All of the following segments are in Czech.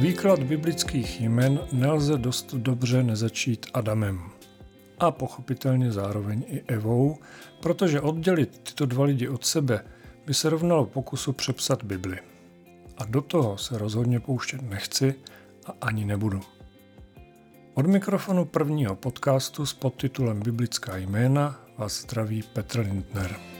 Výklad biblických jmen nelze dost dobře nezačít Adamem. A pochopitelně zároveň i Evou, protože oddělit tyto dva lidi od sebe by se rovnalo pokusu přepsat Bibli. A do toho se rozhodně pouštět nechci a ani nebudu. Od mikrofonu prvního podcastu s podtitulem Biblická jména vás zdraví Petr Lindner.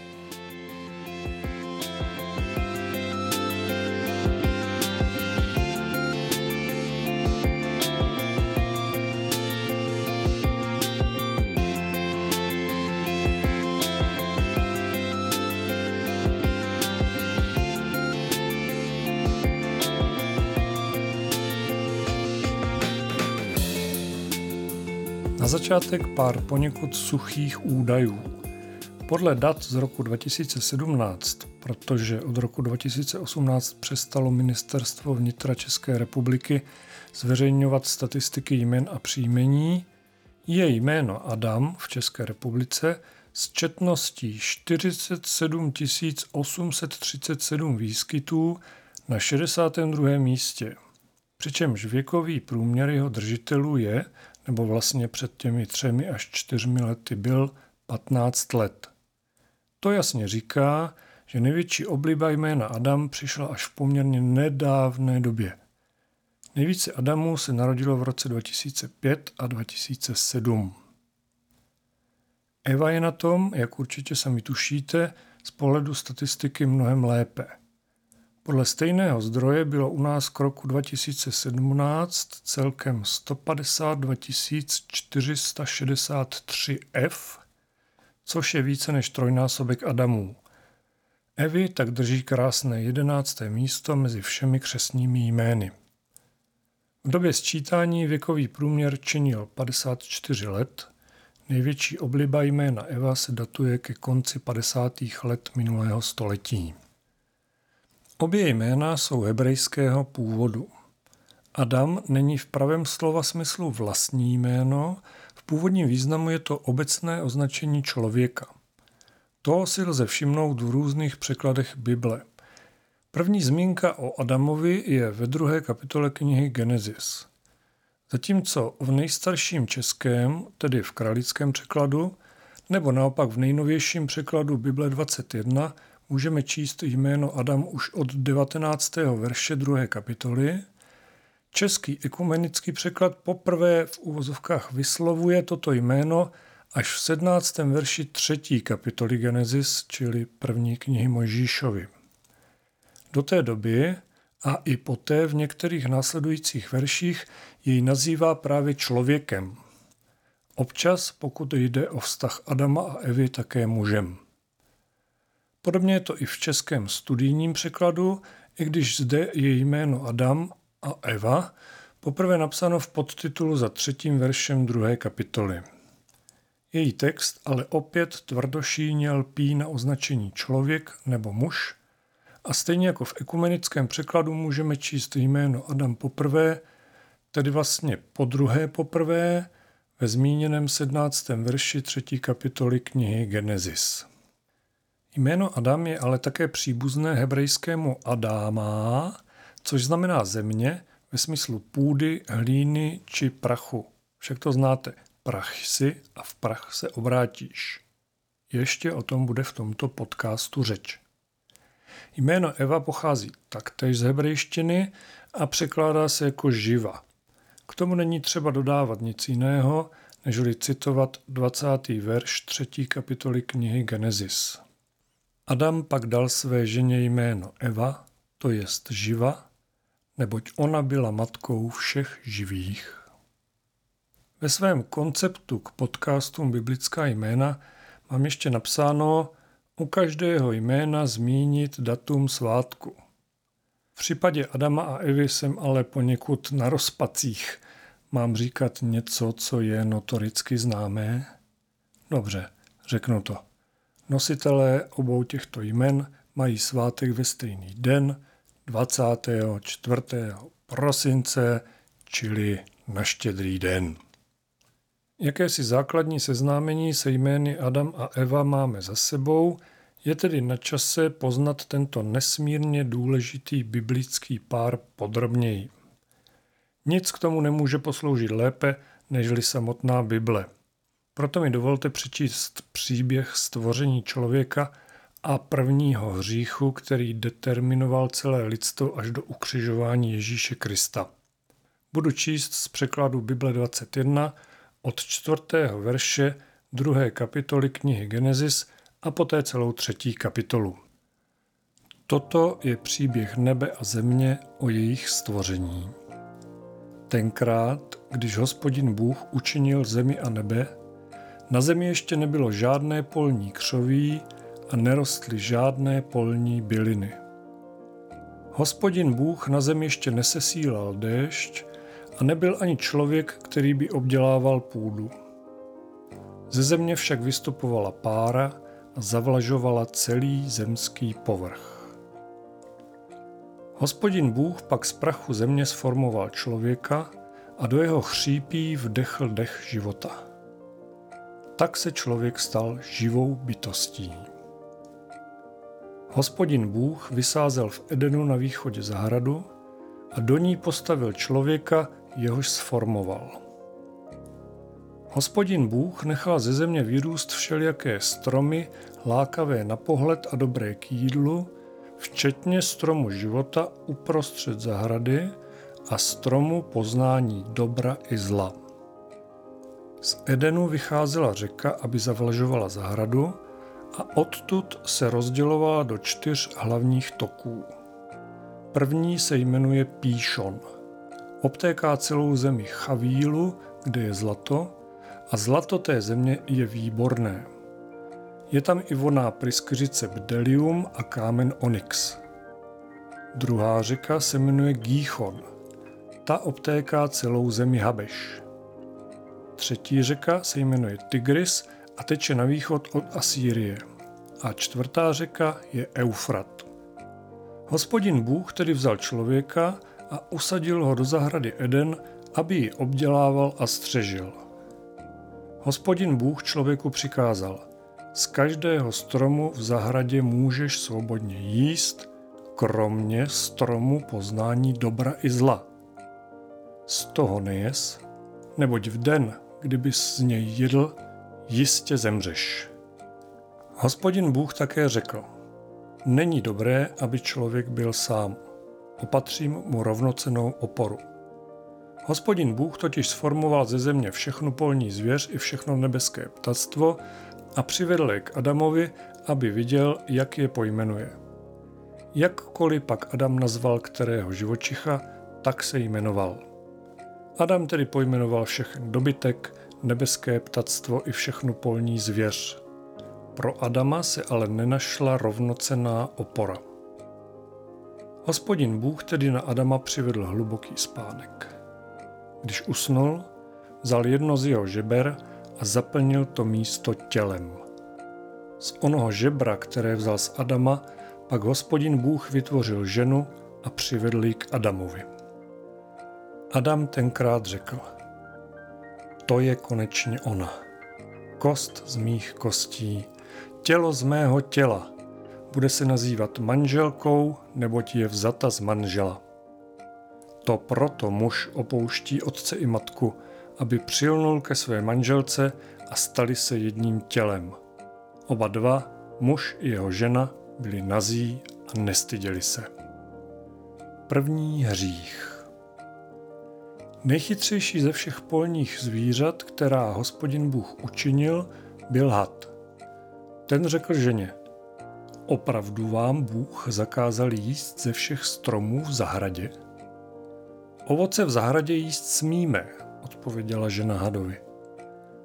Na začátek pár poněkud suchých údajů. Podle dat z roku 2017, protože od roku 2018 přestalo Ministerstvo vnitra České republiky zveřejňovat statistiky jmen a příjmení, je jméno Adam v České republice s četností 47 837 výskytů na 62. místě. Přičemž věkový průměr jeho držitelů je nebo vlastně před těmi třemi až čtyřmi lety byl 15 let. To jasně říká, že největší obliba jména Adam přišla až v poměrně nedávné době. Nejvíce Adamů se narodilo v roce 2005 a 2007. Eva je na tom, jak určitě sami tušíte, z pohledu statistiky mnohem lépe – podle stejného zdroje bylo u nás k roku 2017 celkem 152 463 F, což je více než trojnásobek Adamů. Evy tak drží krásné jedenácté místo mezi všemi křesními jmény. V době sčítání věkový průměr činil 54 let, největší obliba jména Eva se datuje ke konci 50. let minulého století. Obě jména jsou hebrejského původu. Adam není v pravém slova smyslu vlastní jméno, v původním významu je to obecné označení člověka. To si lze všimnout v různých překladech Bible. První zmínka o Adamovi je ve druhé kapitole knihy Genesis. Zatímco v nejstarším českém, tedy v kralickém překladu, nebo naopak v nejnovějším překladu Bible 21, můžeme číst jméno Adam už od 19. verše 2. kapitoly. Český ekumenický překlad poprvé v uvozovkách vyslovuje toto jméno až v 17. verši 3. kapitoly Genesis, čili první knihy Mojžíšovi. Do té doby a i poté v některých následujících verších jej nazývá právě člověkem. Občas, pokud jde o vztah Adama a Evy, také mužem. Podobně je to i v českém studijním překladu, i když zde je jméno Adam a Eva poprvé napsáno v podtitulu za třetím veršem druhé kapitoly. Její text ale opět tvrdošíně lpí na označení člověk nebo muž a stejně jako v ekumenickém překladu můžeme číst jméno Adam poprvé, tedy vlastně po druhé poprvé, ve zmíněném 17. verši třetí kapitoly knihy Genesis. Jméno Adam je ale také příbuzné hebrejskému Adáma, což znamená země ve smyslu půdy, hlíny či prachu. Však to znáte. Prach si a v prach se obrátíš. Ještě o tom bude v tomto podcastu řeč. Jméno Eva pochází taktéž z hebrejštiny a překládá se jako živa. K tomu není třeba dodávat nic jiného, nežli citovat 20. verš 3. kapitoly knihy Genesis. Adam pak dal své ženě jméno Eva, to jest živa, neboť ona byla matkou všech živých. Ve svém konceptu k podcastům Biblická jména mám ještě napsáno u každého jména zmínit datum svátku. V případě Adama a Evy jsem ale poněkud na rozpacích. Mám říkat něco, co je notoricky známé? Dobře, řeknu to. Nositelé obou těchto jmen mají svátek ve stejný den 24. prosince, čili na štědrý den. Jakési základní seznámení se jmény Adam a Eva máme za sebou, je tedy na čase poznat tento nesmírně důležitý biblický pár podrobněji. Nic k tomu nemůže posloužit lépe, nežli samotná Bible. Proto mi dovolte přečíst příběh stvoření člověka a prvního hříchu, který determinoval celé lidstvo až do ukřižování Ježíše Krista. Budu číst z překladu Bible 21 od čtvrtého verše druhé kapitoly knihy Genesis a poté celou třetí kapitolu. Toto je příběh nebe a země o jejich stvoření. Tenkrát, když hospodin Bůh učinil zemi a nebe, na zemi ještě nebylo žádné polní křoví a nerostly žádné polní byliny. Hospodin Bůh na zemi ještě nesesílal déšť a nebyl ani člověk, který by obdělával půdu. Ze země však vystupovala pára a zavlažovala celý zemský povrch. Hospodin Bůh pak z prachu země sformoval člověka a do jeho chřípí vdechl dech života. Tak se člověk stal živou bytostí. Hospodin Bůh vysázel v Edenu na východě zahradu a do ní postavil člověka, jehož sformoval. Hospodin Bůh nechal ze země vyrůst všelijaké stromy, lákavé na pohled a dobré k jídlu, včetně stromu života uprostřed zahrady a stromu poznání dobra i zla. Z Edenu vycházela řeka, aby zavlažovala zahradu a odtud se rozdělovala do čtyř hlavních toků. První se jmenuje Píšon. Obtéká celou zemi Chavílu, kde je zlato, a zlato té země je výborné. Je tam i voná pryskyřice bdelium a kámen onyx. Druhá řeka se jmenuje Gíchon. Ta obtéká celou zemi Habeš. Třetí řeka se jmenuje Tigris a teče na východ od Asýrie. A čtvrtá řeka je Eufrat. Hospodin Bůh tedy vzal člověka a usadil ho do zahrady Eden, aby ji obdělával a střežil. Hospodin Bůh člověku přikázal – z každého stromu v zahradě můžeš svobodně jíst, kromě stromu poznání dobra i zla. Z toho nejes, neboť v den, kdyby z něj jedl, jistě zemřeš. Hospodin Bůh také řekl, není dobré, aby člověk byl sám. Opatřím mu rovnocenou oporu. Hospodin Bůh totiž sformoval ze země všechnu polní zvěř i všechno nebeské ptactvo a přivedl je k Adamovi, aby viděl, jak je pojmenuje. Jakkoliv pak Adam nazval kterého živočicha, tak se jmenoval. Adam tedy pojmenoval všechen dobytek, nebeské ptactvo i všechnu polní zvěř. Pro Adama se ale nenašla rovnocená opora. Hospodin Bůh tedy na Adama přivedl hluboký spánek. Když usnul, vzal jedno z jeho žeber a zaplnil to místo tělem. Z onoho žebra, které vzal z Adama, pak hospodin Bůh vytvořil ženu a přivedl ji k Adamovi. Adam tenkrát řekl, to je konečně ona, kost z mých kostí, tělo z mého těla, bude se nazývat manželkou, neboť je vzata z manžela. To proto muž opouští otce i matku aby přilnul ke své manželce a stali se jedním tělem. Oba dva, muž i jeho žena, byli nazí a nestyděli se. První hřích Nejchytřejší ze všech polních zvířat, která hospodin Bůh učinil, byl had. Ten řekl ženě, opravdu vám Bůh zakázal jíst ze všech stromů v zahradě? Ovoce v zahradě jíst smíme, odpověděla žena hadovi.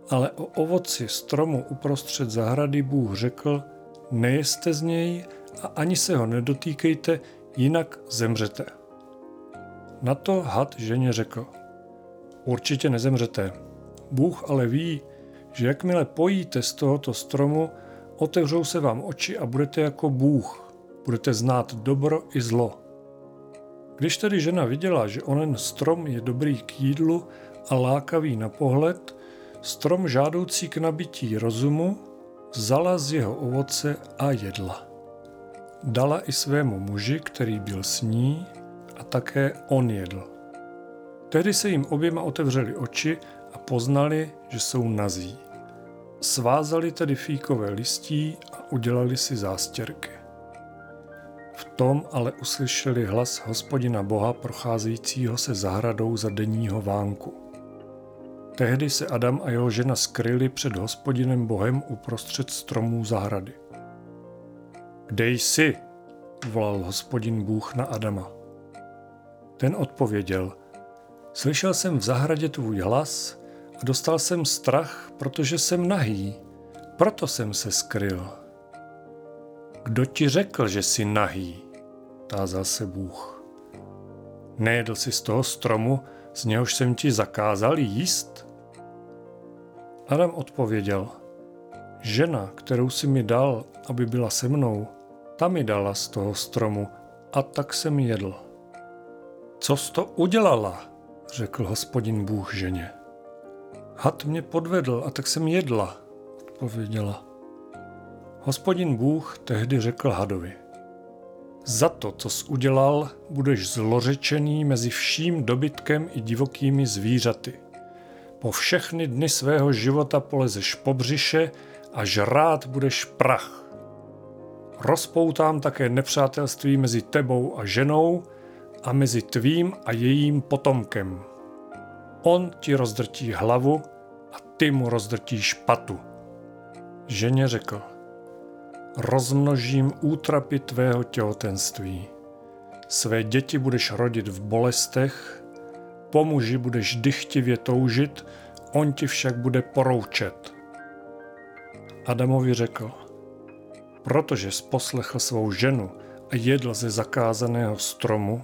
Ale o ovoci stromu uprostřed zahrady Bůh řekl, nejeste z něj a ani se ho nedotýkejte, jinak zemřete. Na to had ženě řekl, určitě nezemřete. Bůh ale ví, že jakmile pojíte z tohoto stromu, otevřou se vám oči a budete jako Bůh. Budete znát dobro i zlo. Když tedy žena viděla, že onen strom je dobrý k jídlu a lákavý na pohled, strom žádoucí k nabití rozumu, vzala z jeho ovoce a jedla. Dala i svému muži, který byl s ní, a také on jedl. Tehdy se jim oběma otevřeli oči a poznali, že jsou nazí. Svázali tedy fíkové listí a udělali si zástěrky. V tom ale uslyšeli hlas hospodina Boha procházejícího se zahradou za denního vánku. Tehdy se Adam a jeho žena skryli před hospodinem Bohem uprostřed stromů zahrady. Kde jsi? volal hospodin Bůh na Adama. Ten odpověděl, slyšel jsem v zahradě tvůj hlas a dostal jsem strach, protože jsem nahý, proto jsem se skryl. Kdo ti řekl, že jsi nahý? tázal se Bůh. Nejedl jsi z toho stromu, z něhož jsem ti zakázal jíst? Adam odpověděl, žena, kterou si mi dal, aby byla se mnou, ta mi dala z toho stromu a tak jsem jedl. Co jsi to udělala? Řekl hospodin Bůh ženě. Had mě podvedl a tak jsem jedla, odpověděla. Hospodin Bůh tehdy řekl hadovi. Za to, co jsi udělal, budeš zlořečený mezi vším dobytkem i divokými zvířaty. Po všechny dny svého života polezeš po břiše a žrát budeš prach. Rozpoutám také nepřátelství mezi tebou a ženou a mezi tvým a jejím potomkem. On ti rozdrtí hlavu a ty mu rozdrtíš patu. Ženě řekl, rozmnožím útrapy tvého těhotenství. Své děti budeš rodit v bolestech, po muži budeš dychtivě toužit, on ti však bude poroučet. Adamovi řekl, protože sposlechl svou ženu a jedl ze zakázaného stromu,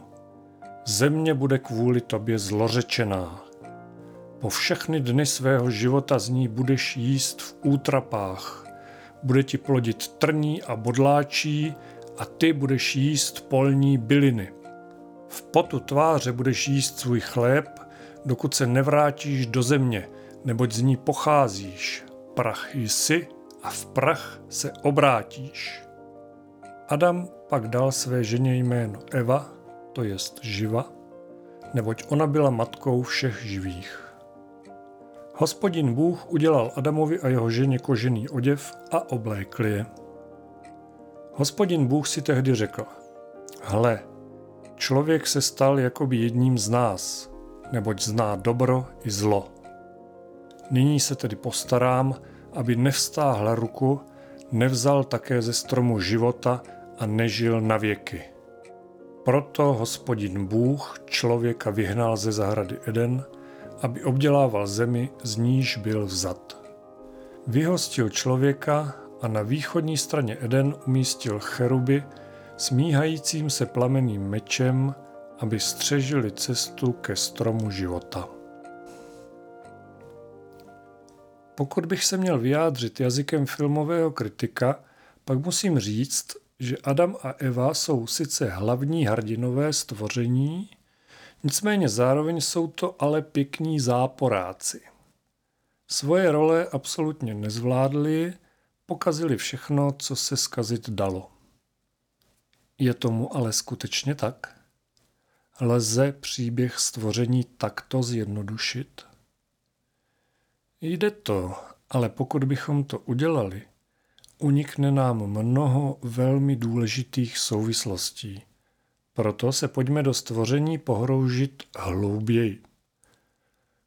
země bude kvůli tobě zlořečená. Po všechny dny svého života z ní budeš jíst v útrapách. Bude ti plodit trní a bodláčí a ty budeš jíst polní byliny. V potu tváře budeš jíst svůj chléb, dokud se nevrátíš do země, neboť z ní pocházíš. Prach jsi a v prach se obrátíš. Adam pak dal své ženě jméno Eva, to jest živa, neboť ona byla matkou všech živých. Hospodin Bůh udělal Adamovi a jeho ženě kožený oděv a oblékl je. Hospodin Bůh si tehdy řekl, hle, člověk se stal jakoby jedním z nás, neboť zná dobro i zlo. Nyní se tedy postarám, aby nevstáhl ruku, nevzal také ze stromu života a nežil na věky. Proto hospodin Bůh člověka vyhnal ze zahrady Eden, aby obdělával zemi, z níž byl vzat. Vyhostil člověka a na východní straně Eden umístil cheruby smíhajícím se plameným mečem, aby střežili cestu ke stromu života. Pokud bych se měl vyjádřit jazykem filmového kritika, pak musím říct, že Adam a Eva jsou sice hlavní hrdinové stvoření, nicméně zároveň jsou to ale pěkní záporáci. Svoje role absolutně nezvládli, pokazili všechno, co se skazit dalo. Je tomu ale skutečně tak? Lze příběh stvoření takto zjednodušit? Jde to, ale pokud bychom to udělali, unikne nám mnoho velmi důležitých souvislostí. Proto se pojďme do stvoření pohroužit hlouběji.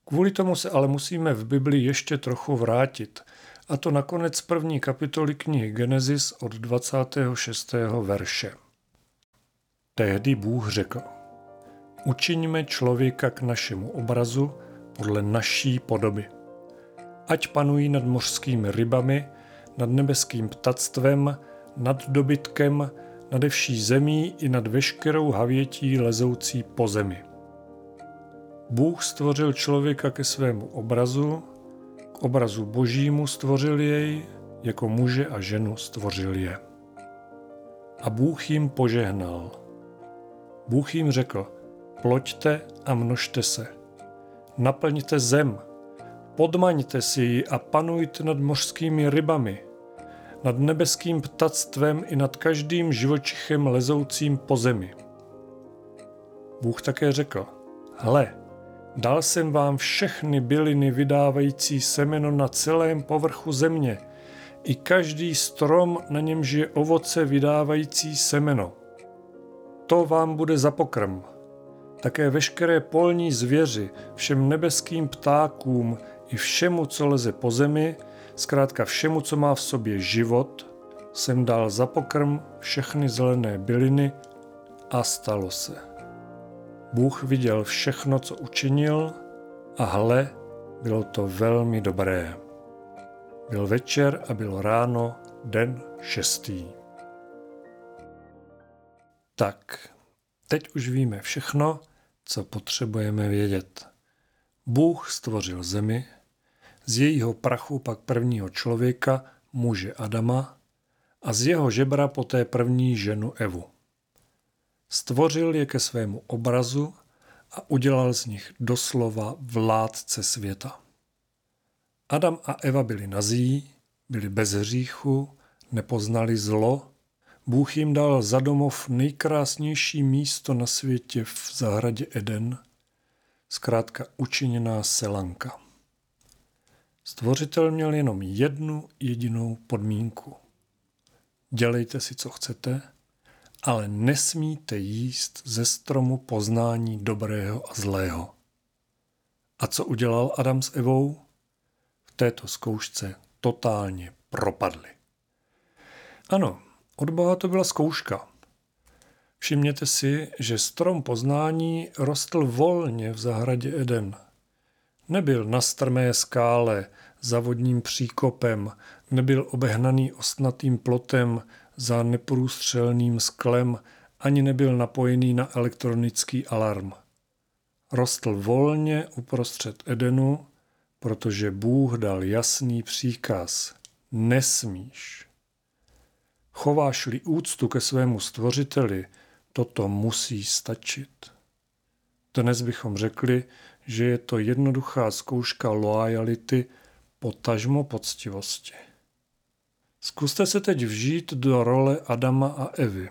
Kvůli tomu se ale musíme v Bibli ještě trochu vrátit, a to na konec první kapitoly knihy Genesis od 26. verše. Tehdy Bůh řekl, učiňme člověka k našemu obrazu podle naší podoby ať panují nad mořskými rybami, nad nebeským ptactvem, nad dobytkem, nade vší zemí i nad veškerou havětí lezoucí po zemi. Bůh stvořil člověka ke svému obrazu, k obrazu božímu stvořil jej, jako muže a ženu stvořil je. A Bůh jim požehnal. Bůh jim řekl, ploďte a množte se. Naplňte zem Podmaňte si ji a panujte nad mořskými rybami, nad nebeským ptactvem i nad každým živočichem lezoucím po zemi. Bůh také řekl, hle, Dal jsem vám všechny byliny vydávající semeno na celém povrchu země, i každý strom, na němž je ovoce vydávající semeno. To vám bude za pokrm. Také veškeré polní zvěři, všem nebeským ptákům i všemu, co leze po zemi, zkrátka všemu, co má v sobě život, jsem dal za pokrm všechny zelené byliny a stalo se. Bůh viděl všechno, co učinil a hle, bylo to velmi dobré. Byl večer a bylo ráno, den šestý. Tak, teď už víme všechno, co potřebujeme vědět. Bůh stvořil zemi, z jejího prachu pak prvního člověka, muže Adama, a z jeho žebra poté první ženu Evu. Stvořil je ke svému obrazu a udělal z nich doslova vládce světa. Adam a Eva byli nazí, byli bez hříchu, nepoznali zlo. Bůh jim dal za domov nejkrásnější místo na světě v zahradě Eden, zkrátka učiněná selanka. Stvořitel měl jenom jednu jedinou podmínku. Dělejte si, co chcete, ale nesmíte jíst ze stromu poznání dobrého a zlého. A co udělal Adam s Evou? V této zkoušce totálně propadli. Ano, od Boha to byla zkouška. Všimněte si, že strom poznání rostl volně v zahradě Eden. Nebyl na strmé skále, za vodním příkopem, nebyl obehnaný ostnatým plotem za neprůstřelným sklem, ani nebyl napojený na elektronický alarm. Rostl volně uprostřed Edenu, protože Bůh dal jasný příkaz. Nesmíš. Chováš-li úctu ke svému stvořiteli, toto musí stačit. Dnes bychom řekli, že je to jednoduchá zkouška loajality, potažmo poctivosti. Zkuste se teď vžít do role Adama a Evy.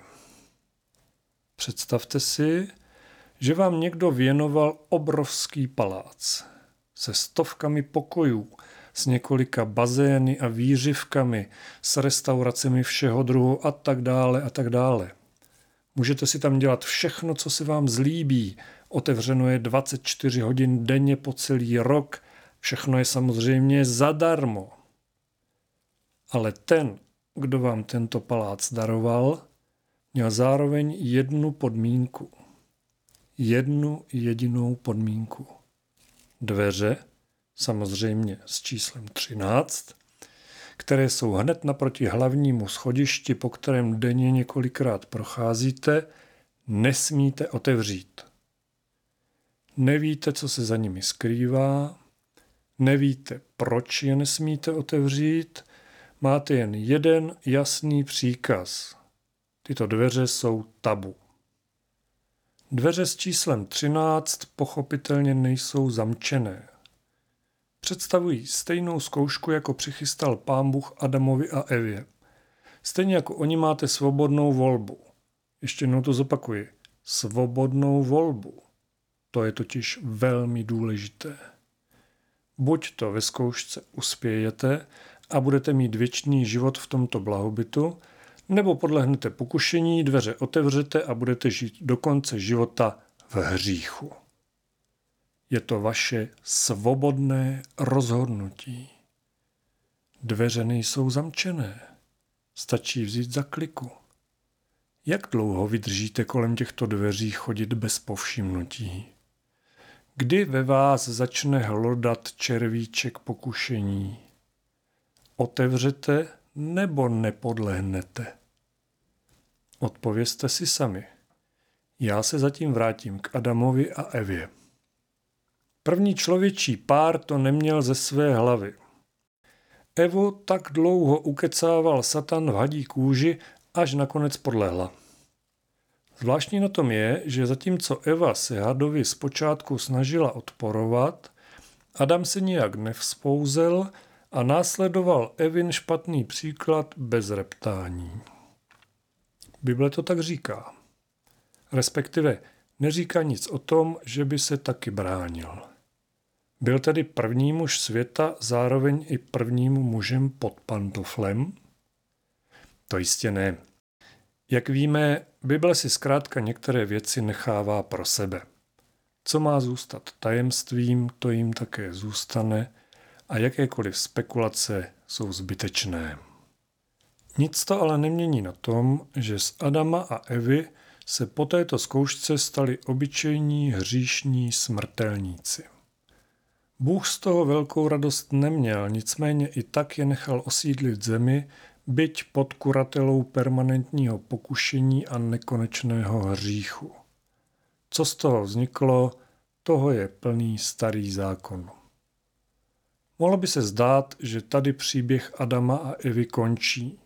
Představte si, že vám někdo věnoval obrovský palác se stovkami pokojů, s několika bazény a výřivkami, s restauracemi všeho druhu a tak dále a tak dále. Můžete si tam dělat všechno, co se vám zlíbí. Otevřeno je 24 hodin denně po celý rok. Všechno je samozřejmě zadarmo. Ale ten, kdo vám tento palác daroval, měl zároveň jednu podmínku. Jednu jedinou podmínku. Dveře, samozřejmě s číslem 13, které jsou hned naproti hlavnímu schodišti, po kterém denně několikrát procházíte, nesmíte otevřít. Nevíte, co se za nimi skrývá, nevíte, proč je nesmíte otevřít Máte jen jeden jasný příkaz. Tyto dveře jsou tabu. Dveře s číslem 13 pochopitelně nejsou zamčené. Představují stejnou zkoušku, jako přichystal pán Bůh Adamovi a Evě. Stejně jako oni máte svobodnou volbu. Ještě jednou to zopakuji. Svobodnou volbu. To je totiž velmi důležité. Buď to ve zkoušce uspějete a budete mít věčný život v tomto blahobytu, nebo podlehnete pokušení, dveře otevřete a budete žít do konce života v hříchu. Je to vaše svobodné rozhodnutí. Dveře nejsou zamčené. Stačí vzít za kliku. Jak dlouho vydržíte kolem těchto dveří chodit bez povšimnutí? Kdy ve vás začne hlodat červíček pokušení? Otevřete nebo nepodlehnete? Odpovězte si sami. Já se zatím vrátím k Adamovi a Evě. První člověčí pár to neměl ze své hlavy. Evu tak dlouho ukecával Satan v hadí kůži, až nakonec podlehla. Zvláštní na tom je, že zatímco Eva se hadovi zpočátku snažila odporovat, Adam se nijak nevzpouzel a následoval Evin špatný příklad bez reptání. Bible to tak říká. Respektive neříká nic o tom, že by se taky bránil. Byl tedy první muž světa zároveň i prvním mužem pod pantoflem? To jistě ne. Jak víme, Bible si zkrátka některé věci nechává pro sebe. Co má zůstat tajemstvím, to jim také zůstane a jakékoliv spekulace jsou zbytečné. Nic to ale nemění na tom, že z Adama a Evy se po této zkoušce stali obyčejní hříšní smrtelníci. Bůh z toho velkou radost neměl, nicméně i tak je nechal osídlit zemi, byť pod kuratelou permanentního pokušení a nekonečného hříchu. Co z toho vzniklo, toho je plný starý zákon. Mohlo by se zdát, že tady příběh Adama a Evy končí,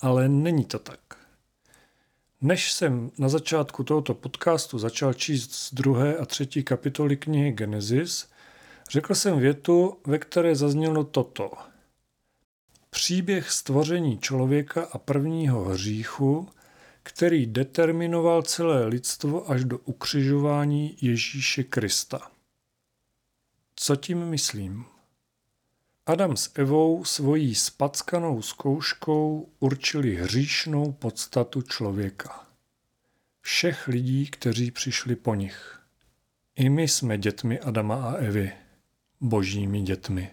ale není to tak. Než jsem na začátku tohoto podcastu začal číst z druhé a třetí kapitoly knihy Genesis, řekl jsem větu, ve které zaznělo toto. Příběh stvoření člověka a prvního hříchu, který determinoval celé lidstvo až do ukřižování Ježíše Krista. Co tím myslím? Adam s Evou svojí spackanou zkouškou určili hříšnou podstatu člověka. Všech lidí, kteří přišli po nich. I my jsme dětmi Adama a Evy, božími dětmi.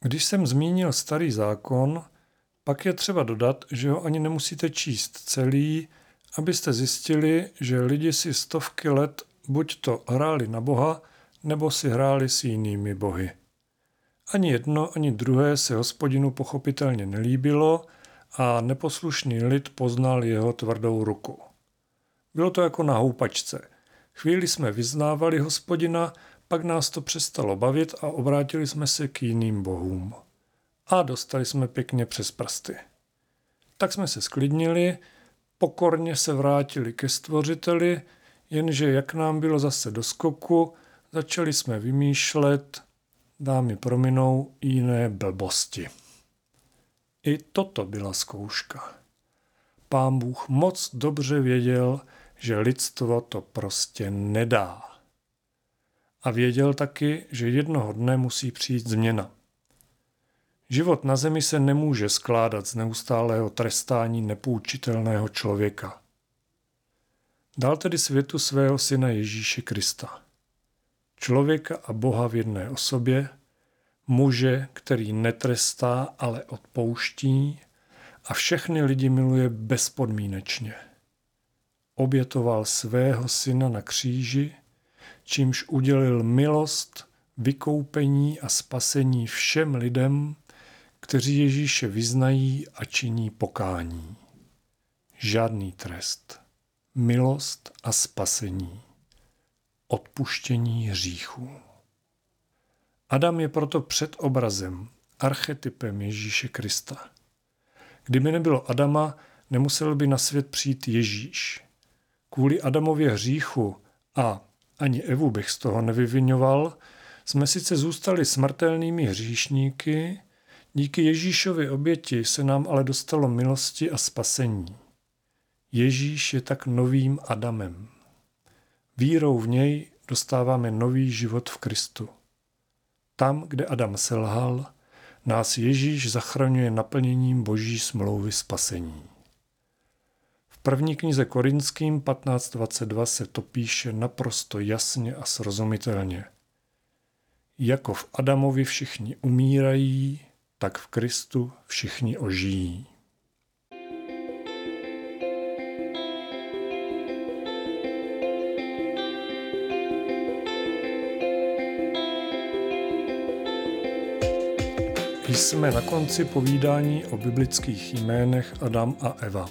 Když jsem zmínil starý zákon, pak je třeba dodat, že ho ani nemusíte číst celý, abyste zjistili, že lidi si stovky let buď to hráli na Boha, nebo si hráli s jinými bohy. Ani jedno, ani druhé se hospodinu pochopitelně nelíbilo a neposlušný lid poznal jeho tvrdou ruku. Bylo to jako na houpačce. Chvíli jsme vyznávali hospodina, pak nás to přestalo bavit a obrátili jsme se k jiným bohům. A dostali jsme pěkně přes prsty. Tak jsme se sklidnili, pokorně se vrátili ke stvořiteli, jenže jak nám bylo zase do skoku, začali jsme vymýšlet, dámy prominou, jiné blbosti. I toto byla zkouška. Pán Bůh moc dobře věděl, že lidstvo to prostě nedá. A věděl taky, že jednoho dne musí přijít změna. Život na zemi se nemůže skládat z neustálého trestání nepůjčitelného člověka. Dal tedy světu svého syna Ježíše Krista člověka a Boha v jedné osobě, muže, který netrestá, ale odpouští a všechny lidi miluje bezpodmínečně. Obětoval svého syna na kříži, čímž udělil milost, vykoupení a spasení všem lidem, kteří Ježíše vyznají a činí pokání. Žádný trest, milost a spasení odpuštění hříchů. Adam je proto předobrazem, archetypem Ježíše Krista. Kdyby nebylo Adama, nemusel by na svět přijít Ježíš. Kvůli Adamově hříchu a ani Evu bych z toho nevyvinoval, jsme sice zůstali smrtelnými hříšníky, díky Ježíšovi oběti se nám ale dostalo milosti a spasení. Ježíš je tak novým Adamem. Vírou v něj dostáváme nový život v Kristu. Tam, kde Adam selhal, nás Ježíš zachraňuje naplněním boží smlouvy spasení. V první knize Korinským 15.22 se to píše naprosto jasně a srozumitelně. Jako v Adamovi všichni umírají, tak v Kristu všichni ožijí. Jsme na konci povídání o biblických jménech Adam a Eva.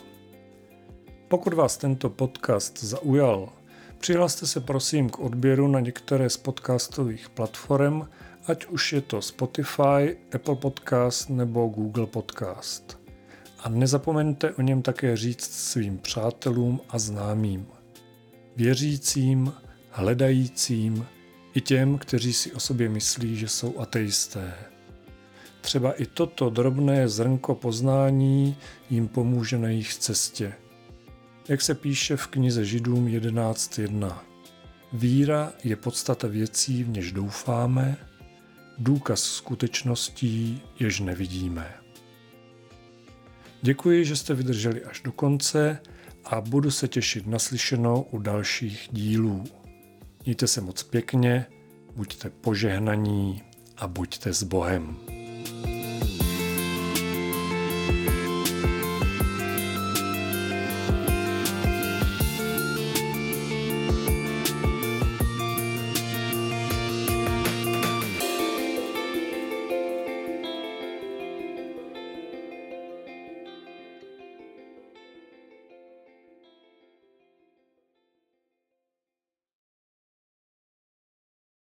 Pokud vás tento podcast zaujal, přihlaste se prosím k odběru na některé z podcastových platform, ať už je to Spotify, Apple Podcast nebo Google Podcast. A nezapomeňte o něm také říct svým přátelům a známým. Věřícím, hledajícím i těm, kteří si o sobě myslí, že jsou ateisté. Třeba i toto drobné zrnko poznání jim pomůže na jejich cestě. Jak se píše v knize Židům 11.1. Víra je podstata věcí, v něž doufáme, důkaz skutečností, jež nevidíme. Děkuji, že jste vydrželi až do konce a budu se těšit na slyšenou u dalších dílů. Mějte se moc pěkně, buďte požehnaní a buďte s Bohem.